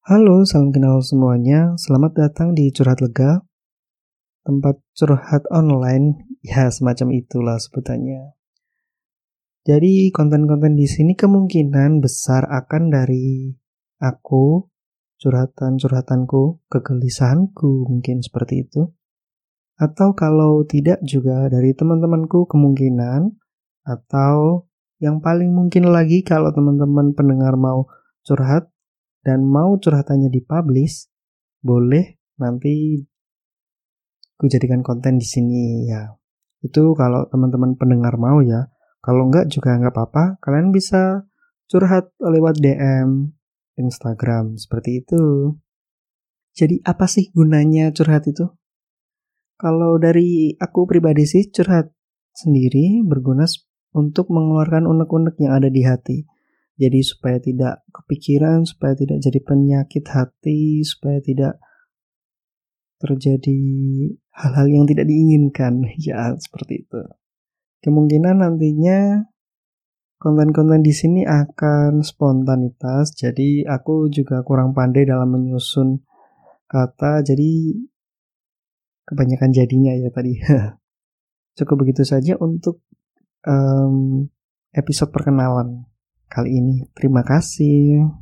Halo, salam kenal semuanya. Selamat datang di Curhat Lega, tempat curhat online. Ya, semacam itulah sebutannya. Jadi, konten-konten di sini kemungkinan besar akan dari aku, curhatan-curhatanku, kegelisahanku, mungkin seperti itu. Atau kalau tidak juga dari teman-temanku kemungkinan atau yang paling mungkin lagi kalau teman-teman pendengar mau curhat dan mau curhatannya dipublish, boleh nanti ku jadikan konten di sini ya. Itu kalau teman-teman pendengar mau ya. Kalau enggak juga enggak apa-apa, kalian bisa curhat lewat DM Instagram seperti itu. Jadi apa sih gunanya curhat itu? Kalau dari aku pribadi sih curhat sendiri berguna untuk mengeluarkan unek-unek yang ada di hati. Jadi supaya tidak kepikiran, supaya tidak jadi penyakit hati, supaya tidak terjadi hal-hal yang tidak diinginkan. Ya, seperti itu. Kemungkinan nantinya konten-konten di sini akan spontanitas. Jadi aku juga kurang pandai dalam menyusun kata. Jadi kebanyakan jadinya ya tadi. Cukup begitu saja untuk um, episode perkenalan kali ini. Terima kasih.